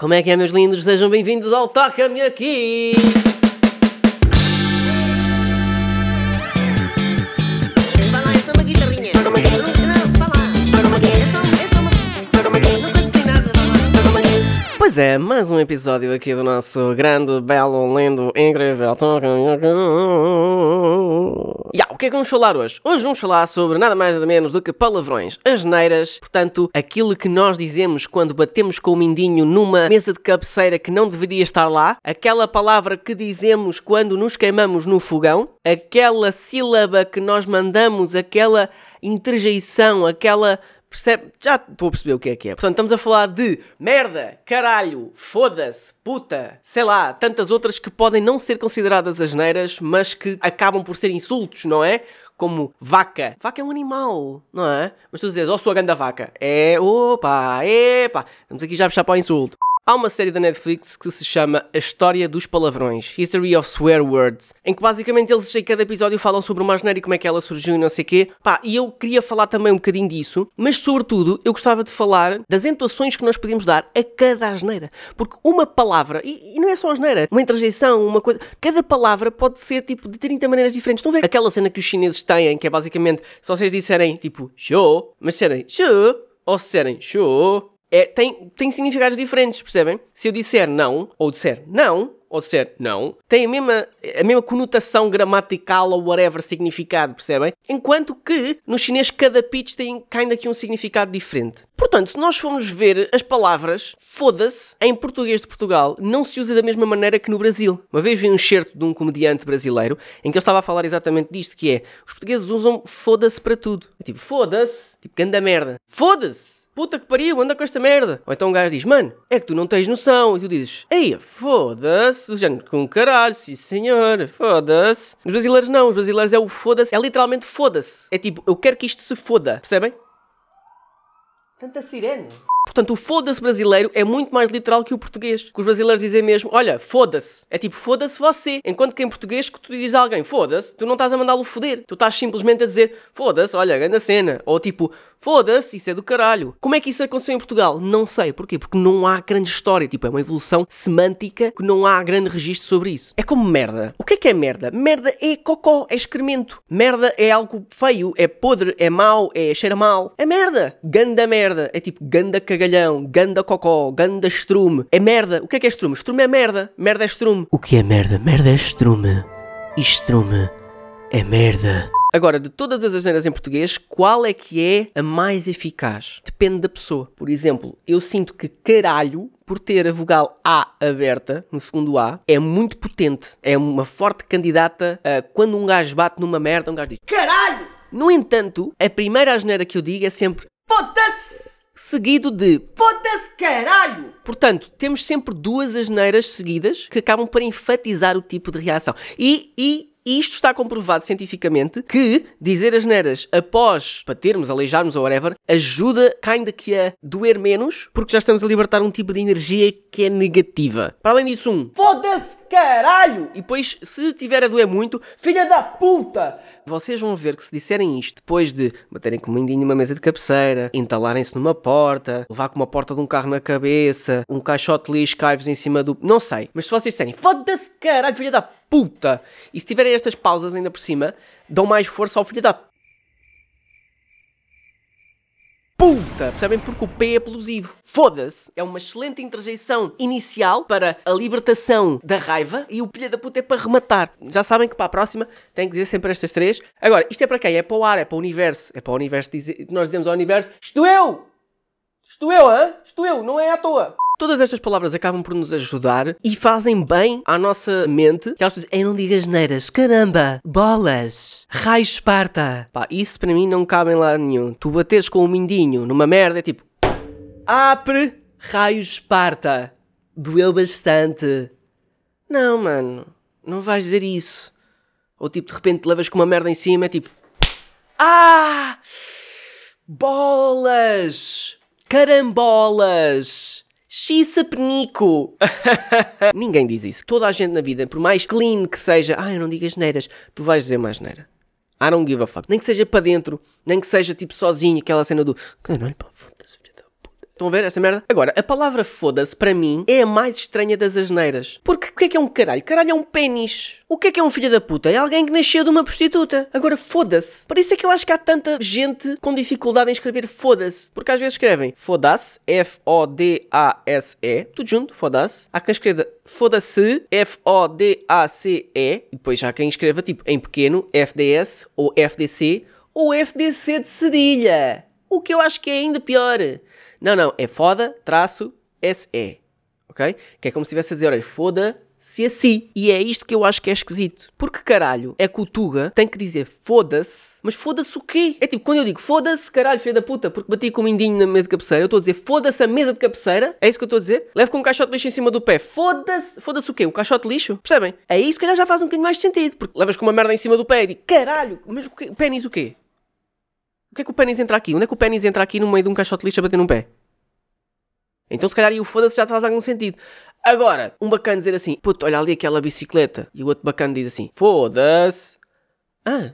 Como é que é, meus lindos? Sejam bem-vindos ao Toca-me Aqui! Vai lá, é só uma guitarrinha. Não, não, vai lá. É só, é só uma. Nunca toquei nada. Pois é, mais um episódio aqui do nosso grande, belo, lindo, incrível Toca-me Aqui. Ya, o que é que vamos falar hoje? Hoje vamos falar sobre nada mais nada menos do que palavrões, asneiras, portanto, aquilo que nós dizemos quando batemos com o mindinho numa mesa de cabeceira que não deveria estar lá, aquela palavra que dizemos quando nos queimamos no fogão, aquela sílaba que nós mandamos, aquela interjeição, aquela Percebe? Já estou a perceber o que é que é. Portanto, estamos a falar de merda, caralho, foda-se, puta, sei lá, tantas outras que podem não ser consideradas asneiras, mas que acabam por ser insultos, não é? Como vaca. Vaca é um animal, não é? Mas tu dizes, ó, oh, sua grande vaca. É, opa, epa. Estamos aqui já a puxar para o insulto. Há uma série da Netflix que se chama A História dos Palavrões, History of Swear Words, em que basicamente eles em cada episódio falam sobre uma asneira e como é que ela surgiu e não sei o quê. Pá, e eu queria falar também um bocadinho disso, mas sobretudo eu gostava de falar das entoações que nós podemos dar a cada asneira. Porque uma palavra, e, e não é só asneira, uma interjeição, uma coisa, cada palavra pode ser tipo de 30 maneiras diferentes. Estão a ver aquela cena que os chineses têm, que é basicamente, se vocês disserem tipo show, mas disserem show, ou se disserem show, é, tem, tem significados diferentes, percebem? Se eu disser não, ou disser não, ou disser não, tem a mesma, a mesma conotação gramatical ou whatever significado, percebem? Enquanto que no chinês cada pitch tem ainda aqui um significado diferente. Portanto, se nós formos ver as palavras, foda-se, em português de Portugal, não se usa da mesma maneira que no Brasil. Uma vez vi um excerto de um comediante brasileiro em que ele estava a falar exatamente disto, que é, os portugueses usam foda-se para tudo. É tipo, foda-se, tipo, ganda merda. Foda-se! Puta que pariu, anda com esta merda. Ou então um gajo diz, mano, é que tu não tens noção. E tu dizes, ei, foda-se, género, com caralho, sim senhor, foda-se. Os brasileiros não, os brasileiros é o foda-se, é literalmente foda-se. É tipo, eu quero que isto se foda, percebem? Tanta sirene. Portanto, o foda-se brasileiro é muito mais literal que o português. Que os brasileiros dizem mesmo, olha, foda-se. É tipo, foda-se você. Enquanto que em português, que tu dizes a alguém, foda-se, tu não estás a mandá-lo foder. Tu estás simplesmente a dizer, foda-se, olha, grande cena. Ou tipo, foda-se, isso é do caralho. Como é que isso aconteceu em Portugal? Não sei. Porquê? Porque não há grande história. Tipo, é uma evolução semântica que não há grande registro sobre isso. É como merda. O que é que é merda? Merda é cocó, é excremento. Merda é algo feio, é podre, é mau, é cheira mal. É merda. Ganda merda. É tipo, ganda cagalhão, ganda cocó, ganda estrume. É merda. O que é que é estrume? Estrume é merda. Merda é estrume. O que é merda? Merda é estrume. E estrume é merda. Agora, de todas as asneiras em português, qual é que é a mais eficaz? Depende da pessoa. Por exemplo, eu sinto que caralho, por ter a vogal A aberta, no segundo A, é muito potente. É uma forte candidata a quando um gajo bate numa merda, um gajo diz caralho! No entanto, a primeira asneira que eu digo é sempre foda-se! Seguido de foda-se caralho! Portanto, temos sempre duas asneiras seguidas que acabam por enfatizar o tipo de reação. E, e isto está comprovado cientificamente que dizer as neiras após batermos, aleijarmos ou whatever, ajuda ainda que a doer menos, porque já estamos a libertar um tipo de energia que é negativa. Para além disso, um foda-se caralho! E depois, se tiver a doer muito, filha da puta! Vocês vão ver que se disserem isto depois de baterem com o mindinho numa mesa de cabeceira, entalarem-se numa porta, levar com uma porta de um carro na cabeça, um caixote lixo cai-vos em cima do. Não sei. Mas se vocês disserem foda-se caralho, filha da puta! E se tiverem estas pausas ainda por cima, dão mais força ao filho da puta! Percebem? Porque o P é plosivo. Foda-se! É uma excelente interjeição inicial para a libertação da raiva e o filho da puta é para rematar. Já sabem que para a próxima tem que dizer sempre estas três. Agora, isto é para quem? É para o ar, é para o universo. É para o universo dizer. Nós dizemos ao universo: Estou eu! Estou eu, hã? Estou eu, não é à toa. Todas estas palavras acabam por nos ajudar e fazem bem à nossa mente. Que elas dizem, ei, não digas neiras, caramba, bolas, raio esparta. Pá, isso para mim não cabe em lado nenhum. Tu bateres com um mindinho numa merda é tipo, apre, raio esparta. Doeu bastante. Não, mano, não vais dizer isso. Ou tipo, de repente levas com uma merda em cima é tipo, ah, bolas, carambolas. Xissa penico! Ninguém diz isso. Toda a gente na vida, por mais clean que seja, ah, eu não digas neiras, tu vais dizer mais neira. I don't give a fuck. Nem que seja para dentro, nem que seja tipo sozinho, aquela cena do caralho, pá, foda-se. Estão a ver essa merda? Agora, a palavra foda-se, para mim, é a mais estranha das asneiras. Porque o que é que é um caralho? Caralho é um pênis. O que é que é um filho da puta? É alguém que nasceu de uma prostituta. Agora, foda-se. Para isso é que eu acho que há tanta gente com dificuldade em escrever foda-se. Porque às vezes escrevem foda-se, F-O-D-A-S-E, tudo junto, foda-se. Há quem escreva foda-se, F-O-D-A-C-E, e depois há quem escreva tipo em pequeno, FDS ou FDC ou FDC de cedilha. O que eu acho que é ainda pior. Não, não, é foda, traço, SE. Ok? Que é como se estivesse a dizer, olha, foda-se a si. E é isto que eu acho que é esquisito. Porque caralho, é que o Tuga tem que dizer foda-se, mas foda-se o quê? É tipo, quando eu digo foda-se, caralho, filho da puta, porque bati com o mindinho na mesa de cabeceira, eu estou a dizer foda-se a mesa de cabeceira, é isso que eu estou a dizer? Levo com um caixote de lixo em cima do pé, foda-se, foda-se o quê? O caixote de lixo? Percebem? É isso que já faz um bocadinho mais de sentido, porque levas com uma merda em cima do pé e digo, caralho, mas o, quê? pênis o quê? O que é que o pênis entra aqui? Onde é que o pênis entra aqui no meio de um caixote de lixo a bater num pé? Então se calhar e o foda-se já faz algum sentido. Agora, um bacana dizer assim, puto, olha ali aquela bicicleta. E o outro bacana diz assim, foda-se. Ah,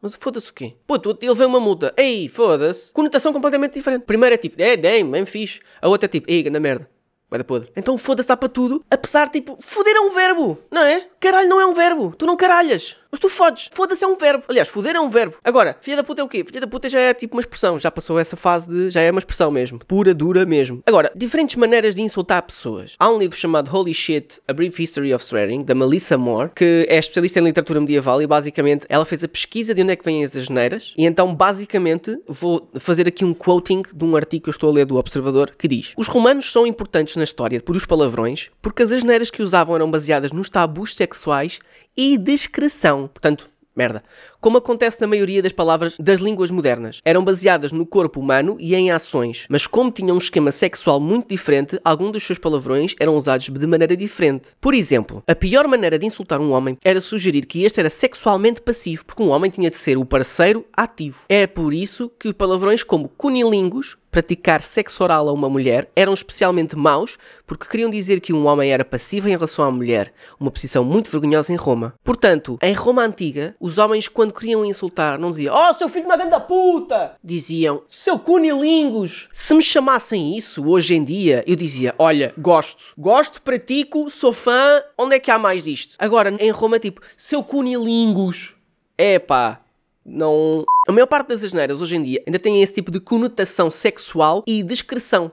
mas foda-se o quê? Puto, ele vê uma multa. Ei, foda-se. Conotação completamente diferente. Primeiro é tipo, é, damn, bem fixe. A outra é tipo, ei, ganda merda. Vai da podre. Então foda-se está para tudo, apesar tipo, foder é um verbo, não é? Caralho não é um verbo, tu não caralhas. Mas tu fodes, foda-se é um verbo. Aliás, foder é um verbo. Agora, filha da puta é o quê? Filha da puta já é tipo uma expressão, já passou essa fase de. já é uma expressão mesmo. Pura, dura mesmo. Agora, diferentes maneiras de insultar pessoas. Há um livro chamado Holy Shit, A Brief History of Swearing, da Melissa Moore, que é especialista em literatura medieval e basicamente ela fez a pesquisa de onde é que vêm as asneiras. E então, basicamente, vou fazer aqui um quoting de um artigo que eu estou a ler do Observador que diz: Os romanos são importantes na história por os palavrões porque as asneiras que usavam eram baseadas nos tabus sexuais e discreção. Portanto, merda. Como acontece na maioria das palavras das línguas modernas. Eram baseadas no corpo humano e em ações, mas como tinham um esquema sexual muito diferente, alguns dos seus palavrões eram usados de maneira diferente. Por exemplo, a pior maneira de insultar um homem era sugerir que este era sexualmente passivo, porque um homem tinha de ser o parceiro ativo. É por isso que palavrões como cunilingus, praticar sexo oral a uma mulher eram especialmente maus porque queriam dizer que um homem era passivo em relação à mulher, uma posição muito vergonhosa em Roma. Portanto, em Roma antiga, os homens quando queriam insultar não diziam "Oh, seu filho de uma grande puta!" Diziam "Seu cunilingus!" Se me chamassem isso hoje em dia, eu dizia "Olha, gosto, gosto, pratico, sou fã, onde é que há mais disto?" Agora em Roma tipo "Seu cunilingus!" Epá, não. A maior parte das asneiras hoje em dia ainda tem esse tipo de conotação sexual e discreção.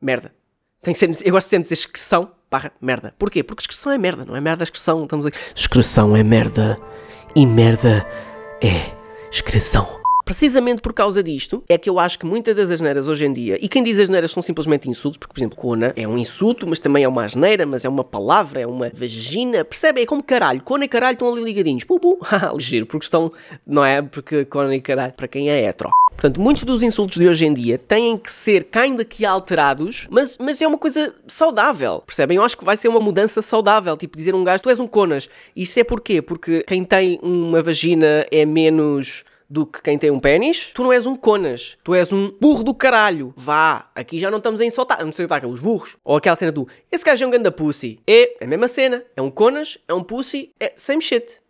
Merda. Tem sempre, eu gosto sempre de dizer excreção barra merda. Porquê? Porque excreção é merda, não é merda, excreção. Estamos aqui. Excreção é merda. E merda é excreção. Precisamente por causa disto, é que eu acho que muitas das asneiras hoje em dia, e quem diz asneiras são simplesmente insultos, porque, por exemplo, cona é um insulto, mas também é uma asneira, mas é uma palavra, é uma vagina, percebe? É como caralho. Cona e caralho estão ali ligadinhos. Pu. ligeiro, porque estão, não é? Porque cona e caralho, para quem é hetero. Portanto, muitos dos insultos de hoje em dia têm que ser kinda que alterados, mas, mas é uma coisa saudável, percebem? Eu acho que vai ser uma mudança saudável, tipo dizer um gajo, tu és um conas. Isso é porquê? Porque quem tem uma vagina é menos do que quem tem um pênis, tu não és um conas, tu és um burro do caralho. Vá, aqui já não estamos a insultar, não sei o que os burros. Ou aquela cena do, esse gajo é um ganda pussy. É, é a mesma cena, é um conas, é um pussy, é same shit.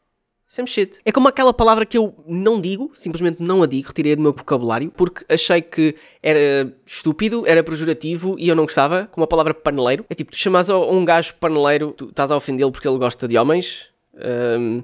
Same shit. É como aquela palavra que eu não digo, simplesmente não a digo, retirei do meu vocabulário, porque achei que era estúpido, era pejorativo e eu não gostava, como a palavra paneleiro. É tipo, tu chamas um gajo paneleiro, tu estás a ofendê-lo porque ele gosta de homens. Hum,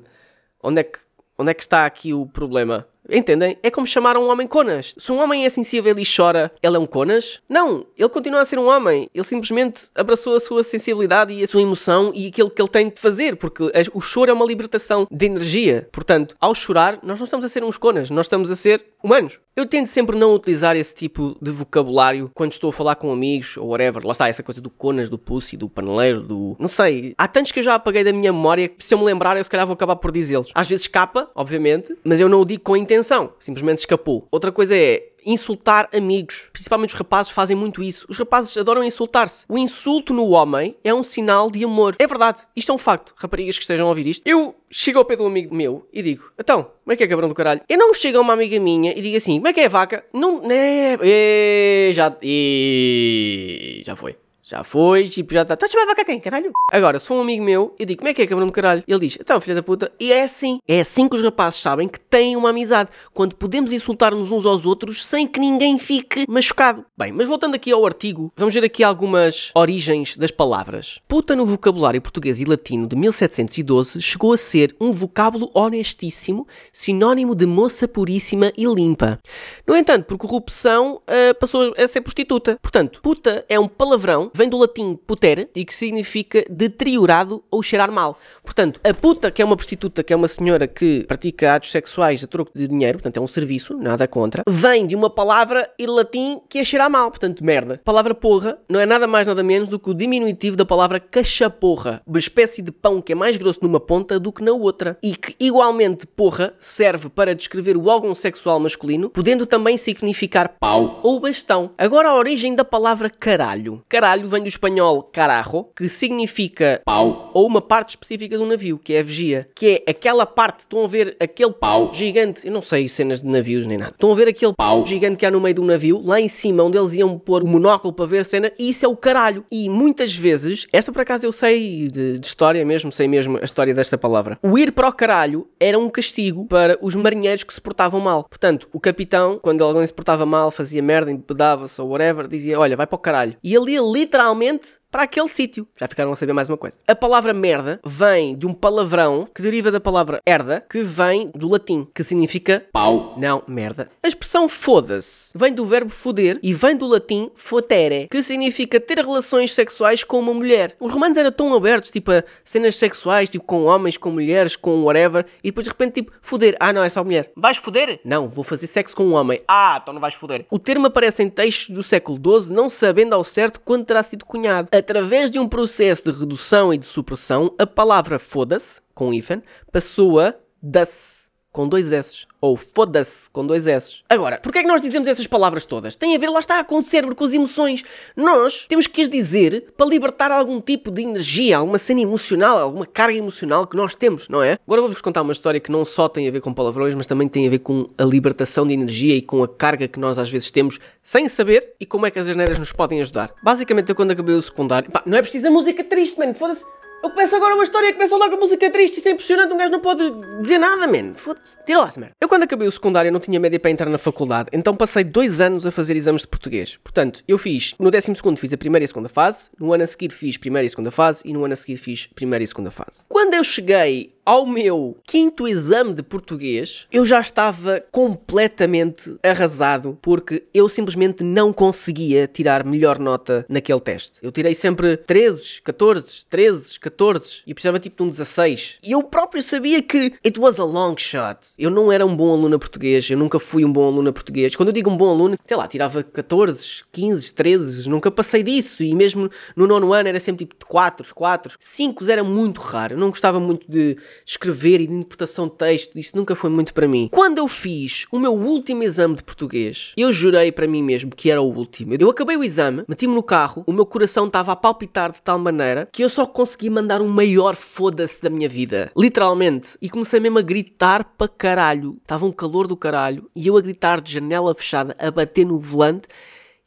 onde, é que, onde é que está aqui o problema? Entendem? É como chamar um homem conas. Se um homem é sensível e chora, ele é um conas? Não, ele continua a ser um homem. Ele simplesmente abraçou a sua sensibilidade e a sua emoção e aquilo que ele tem de fazer, porque o choro é uma libertação de energia. Portanto, ao chorar, nós não estamos a ser uns conas, nós estamos a ser humanos. Eu tento sempre não utilizar esse tipo de vocabulário quando estou a falar com amigos ou whatever. Lá está, essa coisa do conas, do pussy, do paneleiro, do. Não sei. Há tantos que eu já apaguei da minha memória que se eu me lembrar, eu se calhar vou acabar por dizê-los. Às vezes escapa, obviamente, mas eu não o digo com intenção. Simplesmente escapou. Outra coisa é insultar amigos. Principalmente os rapazes fazem muito isso. Os rapazes adoram insultar-se. O insulto no homem é um sinal de amor. É verdade. Isto é um facto. Raparigas que estejam a ouvir isto. Eu chego ao pé de um amigo meu e digo: Então, como é que é cabrão do caralho? Eu não chego a uma amiga minha e digo assim: Como é que é vaca? Não. É. é já. E, já foi. Já foi, tipo, já está. Estás a chamar vaca quem, caralho? Agora, se for um amigo meu, eu digo, como é que é, cabrão do caralho? Ele diz, então, filha da puta. E é assim. É assim que os rapazes sabem que têm uma amizade. Quando podemos insultar-nos uns aos outros sem que ninguém fique machucado. Bem, mas voltando aqui ao artigo, vamos ver aqui algumas origens das palavras. Puta no vocabulário português e latino de 1712 chegou a ser um vocábulo honestíssimo, sinónimo de moça puríssima e limpa. No entanto, por corrupção, ah, passou a ser prostituta. Portanto, puta é um palavrão vem do latim putere e que significa deteriorado ou cheirar mal. Portanto, a puta, que é uma prostituta, que é uma senhora que pratica atos sexuais a troco de dinheiro, portanto é um serviço, nada contra, vem de uma palavra em latim que é cheirar mal, portanto merda. A palavra porra não é nada mais nada menos do que o diminutivo da palavra cachaporra, uma espécie de pão que é mais grosso numa ponta do que na outra e que igualmente porra serve para descrever o órgão sexual masculino, podendo também significar pau ou bastão. Agora a origem da palavra caralho. Caralho vem do espanhol carajo, que significa pau, ou uma parte específica do navio, que é a vigia, que é aquela parte, estão a ver aquele pau gigante, eu não sei cenas de navios nem nada, estão a ver aquele pau gigante que há no meio do navio, lá em cima, onde eles iam pôr o monóculo para ver a cena, e isso é o caralho. E muitas vezes, esta por acaso eu sei de, de história mesmo, sei mesmo a história desta palavra. O ir para o caralho era um castigo para os marinheiros que se portavam mal. Portanto, o capitão, quando alguém se portava mal, fazia merda, empedava-se ou whatever, dizia: Olha, vai para o caralho. E ele ia literalmente para aquele sítio. Já ficaram a saber mais uma coisa. A palavra merda vem de um palavrão que deriva da palavra herda, que vem do latim, que significa pau. Não, merda. A expressão foda-se vem do verbo foder e vem do latim fotere, que significa ter relações sexuais com uma mulher. Os romanos eram tão abertos, tipo, a cenas sexuais, tipo, com homens, com mulheres, com whatever, e depois de repente, tipo, foder. Ah, não, é só mulher. Vais foder? Não, vou fazer sexo com um homem. Ah, então não vais foder. O termo aparece em textos do século XII, não sabendo ao certo quando terá sido cunhado. Através de um processo de redução e de supressão, a palavra foda-se, com hífen, passou a das com dois S. Ou foda-se, com dois S. Agora, porquê é que nós dizemos essas palavras todas? Tem a ver, lá está, com o cérebro, com as emoções. Nós temos que as dizer para libertar algum tipo de energia, alguma cena emocional, alguma carga emocional que nós temos, não é? Agora vou-vos contar uma história que não só tem a ver com palavrões, mas também tem a ver com a libertação de energia e com a carga que nós às vezes temos sem saber e como é que as asneiras nos podem ajudar. Basicamente, eu quando acabei o secundário, pá, não é preciso a música triste, mano, foda-se. Eu começo agora uma história que começa logo a música triste, isso é impressionante, um gajo não pode dizer nada, man. Foda-se, tira lá merda. Eu quando acabei o secundário não tinha média para entrar na faculdade, então passei dois anos a fazer exames de português. Portanto, eu fiz, no décimo segundo fiz a primeira e a segunda fase, no ano a seguir fiz primeira e segunda fase e no ano a seguir fiz primeira e segunda fase. Quando eu cheguei ao meu quinto exame de português, eu já estava completamente arrasado porque eu simplesmente não conseguia tirar melhor nota naquele teste. Eu tirei sempre 13, 14, 13, 14 e precisava tipo de um 16. E eu próprio sabia que it was a long shot. Eu não era um bom aluno português, eu nunca fui um bom aluno português. Quando eu digo um bom aluno, sei lá, tirava 14, 15, 13, nunca passei disso. E mesmo no nono ano era sempre tipo de 4, 4. 5 era muito raro. Eu não gostava muito de escrever e de interpretação de texto, isso nunca foi muito para mim. Quando eu fiz o meu último exame de português, eu jurei para mim mesmo que era o último. Eu acabei o exame, meti-me no carro, o meu coração estava a palpitar de tal maneira que eu só consegui mandar um maior foda-se da minha vida. Literalmente. E comecei mesmo a gritar para caralho. Estava um calor do caralho e eu a gritar de janela fechada, a bater no volante.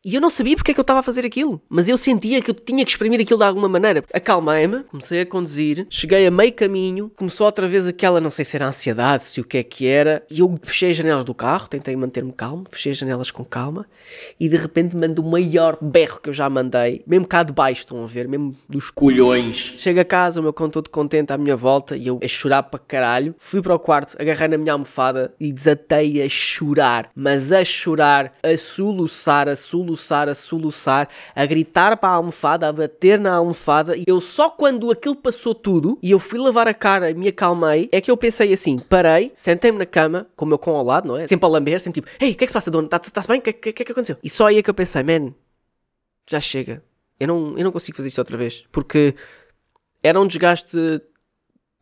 E eu não sabia porque é que eu estava a fazer aquilo, mas eu sentia que eu tinha que exprimir aquilo de alguma maneira. Acalmei-me, comecei a conduzir, cheguei a meio caminho, começou outra vez aquela, não sei se era ansiedade, se o que é que era, e eu fechei as janelas do carro, tentei manter-me calmo, fechei as janelas com calma, e de repente mando o maior berro que eu já mandei, mesmo cá de baixo, estão a ver, mesmo dos colhões. Chego a casa, o meu cão todo contente à minha volta, e eu a chorar para caralho, fui para o quarto, agarrei na minha almofada e desatei a chorar, mas a chorar, a soluçar, a soluçar soluçar, a soluçar, a gritar para a almofada, a bater na almofada. E eu só quando aquilo passou tudo e eu fui lavar a cara e me acalmei, é que eu pensei assim: parei, sentei-me na cama, com o meu cão ao lado, não é? Sempre a lamber, sempre tipo: Ei, o que é que se passa, dona? Está-se tá bem? O que, que, que é que aconteceu? E só aí é que eu pensei: man, já chega. Eu não, eu não consigo fazer isto outra vez. Porque era um desgaste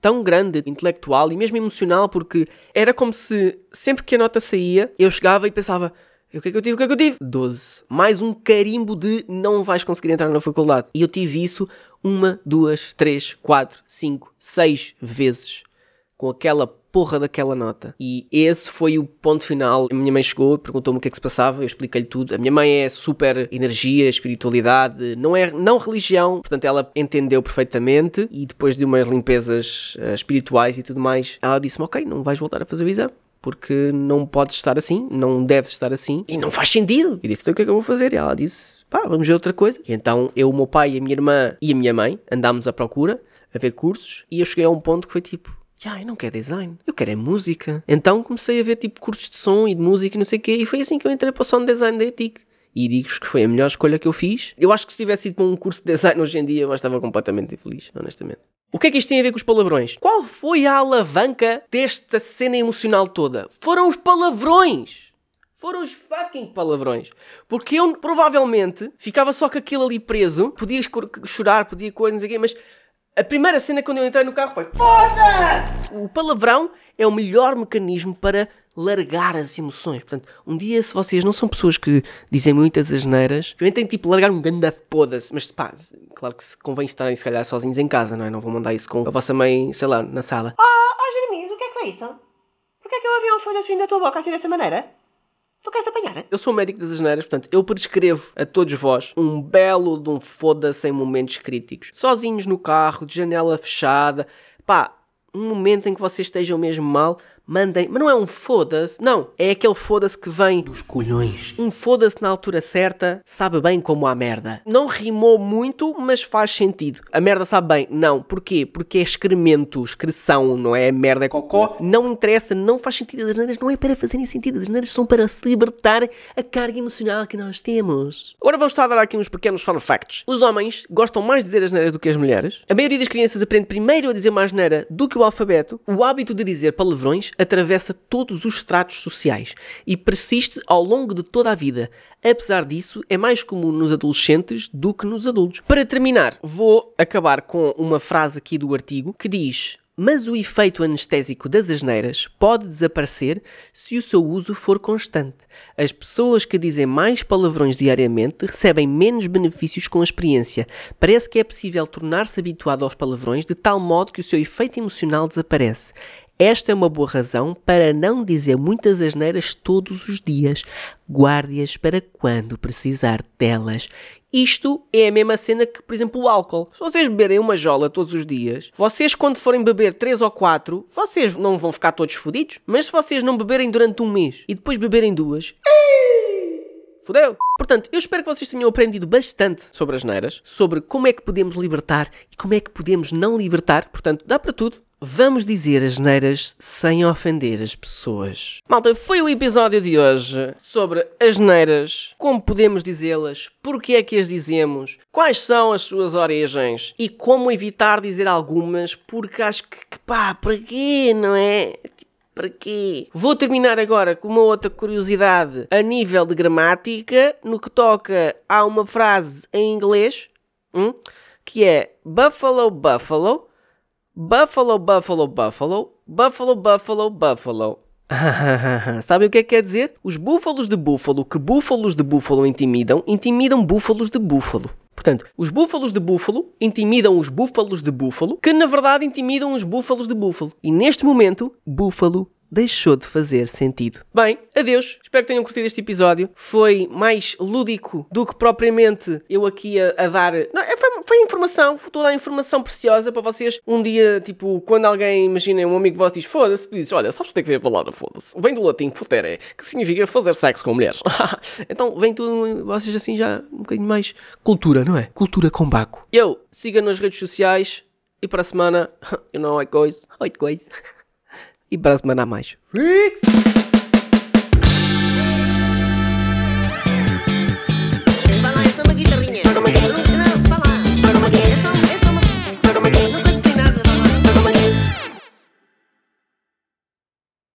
tão grande, intelectual e mesmo emocional, porque era como se sempre que a nota saía, eu chegava e pensava: e o que é que eu tive? O que é que eu tive? 12. Mais um carimbo de não vais conseguir entrar na faculdade. E eu tive isso uma, duas, três, quatro, cinco, seis vezes. com aquela porra daquela nota. E esse foi o ponto final. A minha mãe chegou, perguntou-me o que é que se passava, eu expliquei-lhe tudo. A minha mãe é super energia, espiritualidade, não é não religião, portanto ela entendeu perfeitamente e depois de umas limpezas eh, espirituais e tudo mais, ela disse-me, ok, não vais voltar a fazer o exame. Porque não podes estar assim, não deves estar assim e não faz sentido. E disse: Então o que é que eu vou fazer? E ela disse: Pá, vamos ver outra coisa. E então eu, o meu pai, a minha irmã e a minha mãe andámos à procura, a ver cursos, e eu cheguei a um ponto que foi tipo: Ya, eu não quero design, eu quero é música. Então comecei a ver tipo cursos de som e de música e não sei o quê, e foi assim que eu entrei para o sound design da ETIC. E digo-vos que foi a melhor escolha que eu fiz. Eu acho que se tivesse ido para um curso de design hoje em dia, eu estava completamente infeliz, honestamente. O que é que isto tem a ver com os palavrões? Qual foi a alavanca desta cena emocional toda? Foram os palavrões! Foram os fucking palavrões. Porque eu provavelmente ficava só com aquilo ali preso, podia chorar, podia coisa, não sei o quê, mas a primeira cena quando eu entrei no carro foi Foda-se! O palavrão é o melhor mecanismo para largar as emoções. Portanto, um dia, se vocês não são pessoas que dizem muitas asneiras, eu tenho tipo largar um ganda foda-se. Mas pá, claro que se convém estarem se calhar sozinhos em casa, não é? Não vão mandar isso com a vossa mãe, sei lá, na sala. Oh, oh, Jeremias, o que é que foi isso? Porquê é que o avião foi assim da tua boca assim dessa maneira? Tu queres apanhar? Eu sou médico das asneiras, portanto, eu prescrevo a todos vós um belo de um foda-se em momentos críticos. Sozinhos no carro, de janela fechada. Pá, um momento em que vocês estejam mesmo mal, mandem. Mas não é um foda-se, não. É aquele foda-se que vem dos colhões. Um foda-se na altura certa, sabe bem como a merda. Não rimou muito, mas faz sentido. A merda sabe bem? Não. Porquê? Porque é excremento, excreção, não é merda, é cocó. Não interessa, não faz sentido. As neiras não é para fazerem sentido. As neiras são para se libertar a carga emocional que nós temos. Agora vamos só dar aqui uns pequenos fun facts. Os homens gostam mais de dizer as neiras do que as mulheres. A maioria das crianças aprende primeiro a dizer uma asneira do que o alfabeto. O hábito de dizer palavrões atravessa todos os estratos sociais e persiste ao longo de toda a vida. Apesar disso, é mais comum nos adolescentes do que nos adultos. Para terminar, vou acabar com uma frase aqui do artigo que diz: mas o efeito anestésico das asneiras pode desaparecer se o seu uso for constante. As pessoas que dizem mais palavrões diariamente recebem menos benefícios com a experiência. Parece que é possível tornar-se habituado aos palavrões de tal modo que o seu efeito emocional desaparece. Esta é uma boa razão para não dizer muitas asneiras todos os dias. Guarde-as para quando precisar delas. Isto é a mesma cena que, por exemplo, o álcool. Se vocês beberem uma jola todos os dias, vocês, quando forem beber 3 ou 4, vocês não vão ficar todos fodidos. Mas se vocês não beberem durante um mês e depois beberem duas, Fudeu! Portanto, eu espero que vocês tenham aprendido bastante sobre as neiras, sobre como é que podemos libertar e como é que podemos não libertar. Portanto, dá para tudo. Vamos dizer as neiras sem ofender as pessoas. Malta, foi o episódio de hoje sobre as neiras, como podemos dizê-las, porque é que as dizemos, quais são as suas origens e como evitar dizer algumas, porque acho que, que pá, para quê, não é? Para quê? Vou terminar agora com uma outra curiosidade a nível de gramática, no que toca a uma frase em inglês, hum, que é Buffalo, Buffalo, Buffalo, Buffalo, Buffalo, Buffalo, Buffalo, Buffalo. Sabe o que é que quer dizer? Os búfalos de búfalo que búfalos de búfalo intimidam, intimidam búfalos de búfalo. Portanto, os búfalos de búfalo intimidam os búfalos de búfalo, que na verdade intimidam os búfalos de búfalo. E neste momento, búfalo deixou de fazer sentido. Bem, adeus. Espero que tenham curtido este episódio. Foi mais lúdico do que propriamente eu aqui a, a dar. Não, é, foi, foi informação, foi toda a informação preciosa para vocês. Um dia, tipo, quando alguém, imaginem, um amigo vosso diz foda-se, dizes: Olha, sabes onde é que vem a palavra foda-se? Vem do latim futere, que significa fazer sexo com mulheres. então vem tudo, vocês assim já um bocadinho mais cultura, não é? Cultura com baco. Eu, siga nas redes sociais e para a semana, you know, I coisa, oi coisa. E para a semana a mais. Freaks!